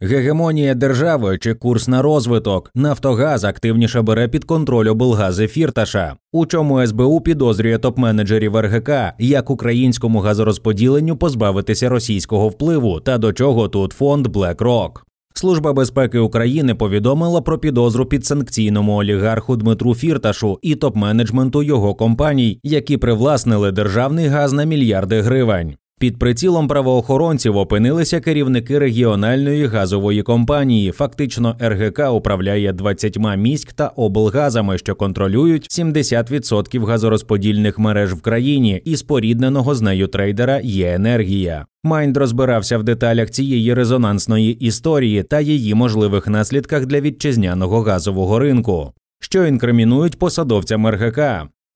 Гегемонія держави чи курс на розвиток Нафтогаз активніше бере під контроль облгази Фірташа, у чому СБУ підозрює топ-менеджерів РГК, як українському газорозподіленню позбавитися російського впливу та до чого тут фонд BlackRock. Служба безпеки України повідомила про підозру підсанкційному олігарху Дмитру Фірташу і топ-менеджменту його компаній, які привласнили державний газ на мільярди гривень. Під прицілом правоохоронців опинилися керівники регіональної газової компанії. Фактично, РГК управляє 20 міськ та облгазами, що контролюють 70% газорозподільних мереж в країні і спорідненого з нею трейдера є енергія. Майнд розбирався в деталях цієї резонансної історії та її можливих наслідках для вітчизняного газового ринку. Що інкримінують посадовцям РГК,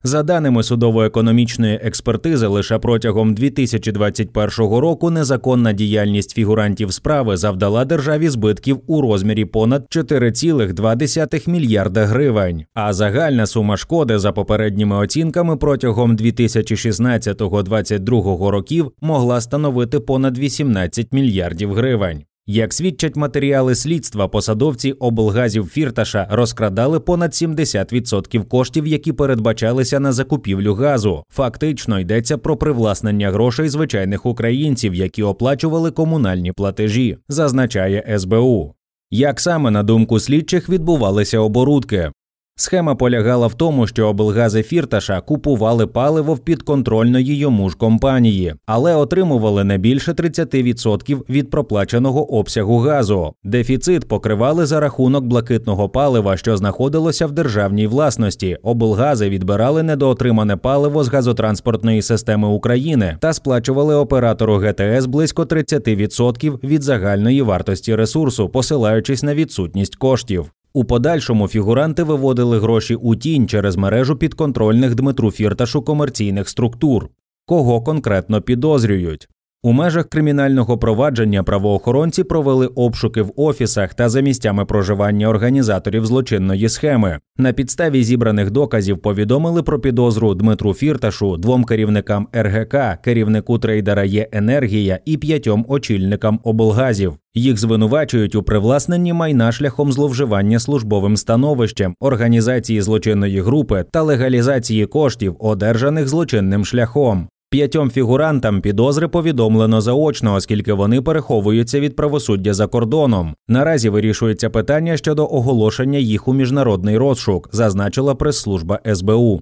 за даними судово-економічної експертизи, лише протягом 2021 року незаконна діяльність фігурантів справи завдала державі збитків у розмірі понад 4,2 мільярда гривень. А загальна сума шкоди за попередніми оцінками протягом 2016-2022 років могла становити понад 18 мільярдів гривень. Як свідчать матеріали слідства, посадовці облгазів Фірташа розкрадали понад 70% коштів, які передбачалися на закупівлю газу. Фактично йдеться про привласнення грошей звичайних українців, які оплачували комунальні платежі, зазначає СБУ. Як саме на думку слідчих відбувалися оборудки? Схема полягала в тому, що облгази Фірташа купували паливо в підконтрольної йому ж компанії, але отримували не більше 30% від проплаченого обсягу газу. Дефіцит покривали за рахунок блакитного палива, що знаходилося в державній власності. Облгази відбирали недоотримане паливо з газотранспортної системи України та сплачували оператору ГТС близько 30% від загальної вартості ресурсу, посилаючись на відсутність коштів. У подальшому фігуранти виводили гроші у тінь через мережу підконтрольних Дмитру Фірташу комерційних структур. Кого конкретно підозрюють? У межах кримінального провадження правоохоронці провели обшуки в офісах та за місцями проживання організаторів злочинної схеми. На підставі зібраних доказів повідомили про підозру Дмитру Фірташу, двом керівникам РГК, керівнику трейдера є енергія і п'ятьом очільникам облгазів. Їх звинувачують у привласненні майна шляхом зловживання службовим становищем, організації злочинної групи та легалізації коштів, одержаних злочинним шляхом. П'ятьом фігурантам підозри повідомлено заочно, оскільки вони переховуються від правосуддя за кордоном. Наразі вирішується питання щодо оголошення їх у міжнародний розшук, зазначила прес-служба СБУ.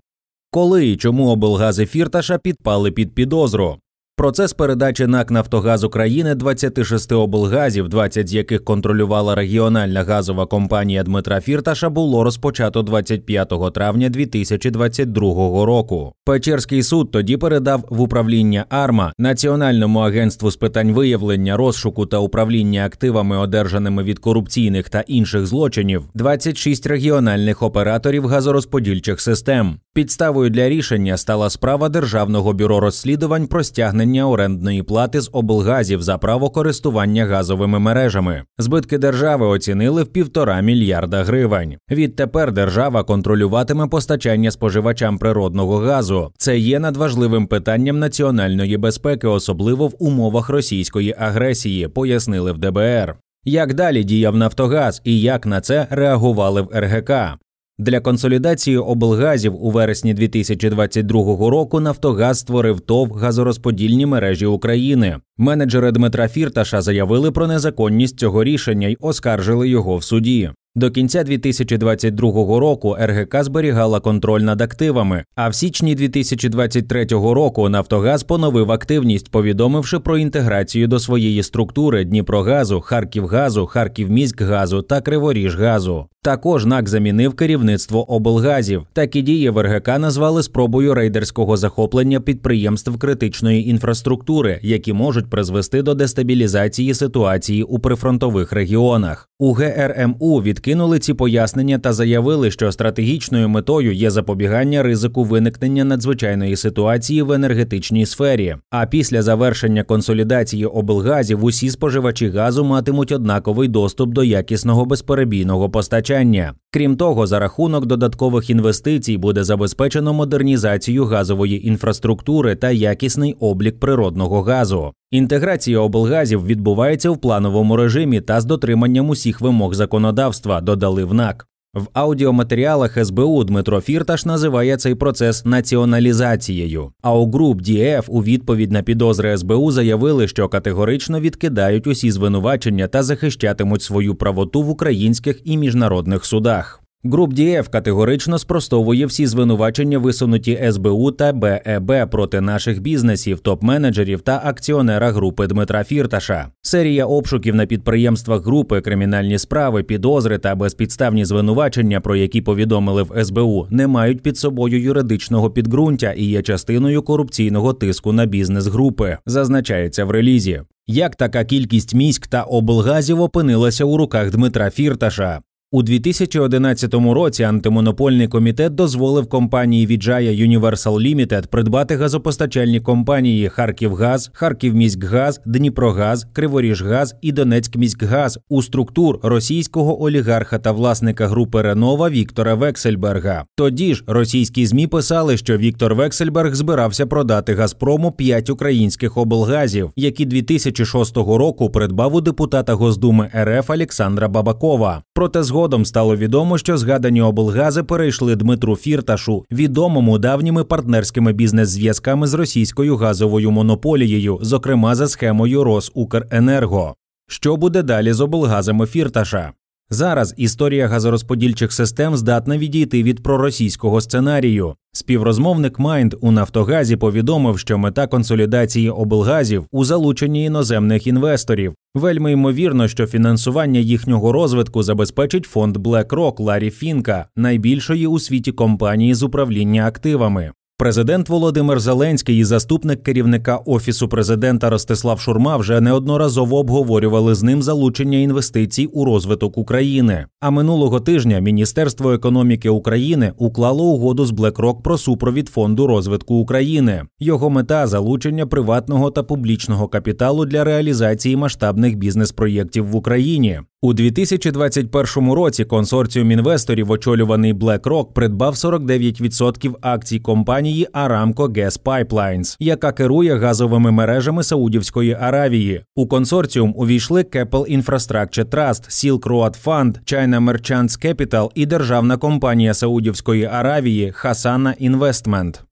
Коли і чому облгази Фірташа підпали під підозру? Процес передачі НАК Нафтогаз України 26 облгазів, 20 з яких контролювала регіональна газова компанія Дмитра Фірташа, було розпочато 25 травня 2022 року. Печерський суд тоді передав в управління АРМА Національному агентству з питань виявлення розшуку та управління активами, одержаними від корупційних та інших злочинів, 26 регіональних операторів газорозподільчих систем. Підставою для рішення стала справа Державного бюро розслідувань про стягнення орендної плати з облгазів за право користування газовими мережами. Збитки держави оцінили в півтора мільярда гривень. Відтепер держава контролюватиме постачання споживачам природного газу. Це є надважливим питанням національної безпеки, особливо в умовах російської агресії, пояснили в ДБР. Як далі діяв Нафтогаз і як на це реагували в РГК? Для консолідації облгазів у вересні 2022 року Нафтогаз створив ТОВ газорозподільні мережі України. Менеджери Дмитра Фірташа заявили про незаконність цього рішення й оскаржили його в суді. До кінця 2022 року РГК зберігала контроль над активами. А в січні 2023 року Нафтогаз поновив активність, повідомивши про інтеграцію до своєї структури Дніпрогазу, Харківгазу, Харківміськгазу та Криворіжгазу. Також НАК замінив керівництво облгазів. Такі дії в РГК назвали спробою рейдерського захоплення підприємств критичної інфраструктури, які можуть призвести до дестабілізації ситуації у прифронтових регіонах. У ГРМУ відкинули ці пояснення та заявили, що стратегічною метою є запобігання ризику виникнення надзвичайної ситуації в енергетичній сфері. А після завершення консолідації облгазів усі споживачі газу матимуть однаковий доступ до якісного безперебійного постачання. Крім того, за рахунок додаткових інвестицій буде забезпечено модернізацію газової інфраструктури та якісний облік природного газу. Інтеграція облгазів відбувається в плановому режимі та з дотриманням усіх вимог законодавства, додали в НАК. В аудіоматеріалах СБУ Дмитро Фірташ називає цей процес націоналізацією. А у груп ДІФ у відповідь на підозри СБУ заявили, що категорично відкидають усі звинувачення та захищатимуть свою правоту в українських і міжнародних судах. Груп ДІФ категорично спростовує всі звинувачення, висунуті СБУ та БЕБ проти наших бізнесів, топ-менеджерів та акціонера групи Дмитра Фірташа. Серія обшуків на підприємствах групи, кримінальні справи, підозри та безпідставні звинувачення, про які повідомили в СБУ, не мають під собою юридичного підґрунтя і є частиною корупційного тиску на бізнес групи, зазначається в релізі. Як така кількість міськ та облгазів опинилася у руках Дмитра Фірташа? У 2011 році антимонопольний комітет дозволив компанії Віджая Universal Limited придбати газопостачальні компанії Харківгаз, Харківміськгаз, Дніпрогаз, Криворіжгаз і Донецькміськгаз у структур російського олігарха та власника групи Ренова Віктора Вексельберга. Тоді ж російські змі писали, що Віктор Вексельберг збирався продати Газпрому п'ять українських облгазів, які 2006 року придбав у депутата Госдуми РФ Олександра Бабакова. Проте згодом стало відомо, що згадані облгази перейшли Дмитру Фірташу, відомому давніми партнерськими бізнес-зв'язками з російською газовою монополією, зокрема за схемою Росукренерго. Що буде далі з облгазами Фірташа? Зараз історія газорозподільчих систем здатна відійти від проросійського сценарію. Співрозмовник Майнд у Нафтогазі повідомив, що мета консолідації облгазів у залученні іноземних інвесторів. Вельми ймовірно, що фінансування їхнього розвитку забезпечить фонд BlackRock Ларі Фінка, найбільшої у світі компанії з управління активами. Президент Володимир Зеленський і заступник керівника офісу президента Ростислав Шурма вже неодноразово обговорювали з ним залучення інвестицій у розвиток України. А минулого тижня Міністерство економіки України уклало угоду з BlackRock про супровід фонду розвитку України. Його мета залучення приватного та публічного капіталу для реалізації масштабних бізнес-проєктів в Україні. У 2021 році консорціум інвесторів, очолюваний BlackRock, придбав 49% акцій компанії Aramco Gas Pipelines, яка керує газовими мережами Саудівської Аравії. У консорціум увійшли Keppel Infrastructure Trust, Silk Road Fund, China Merchants Capital і державна компанія Саудівської Аравії Hasana Investment.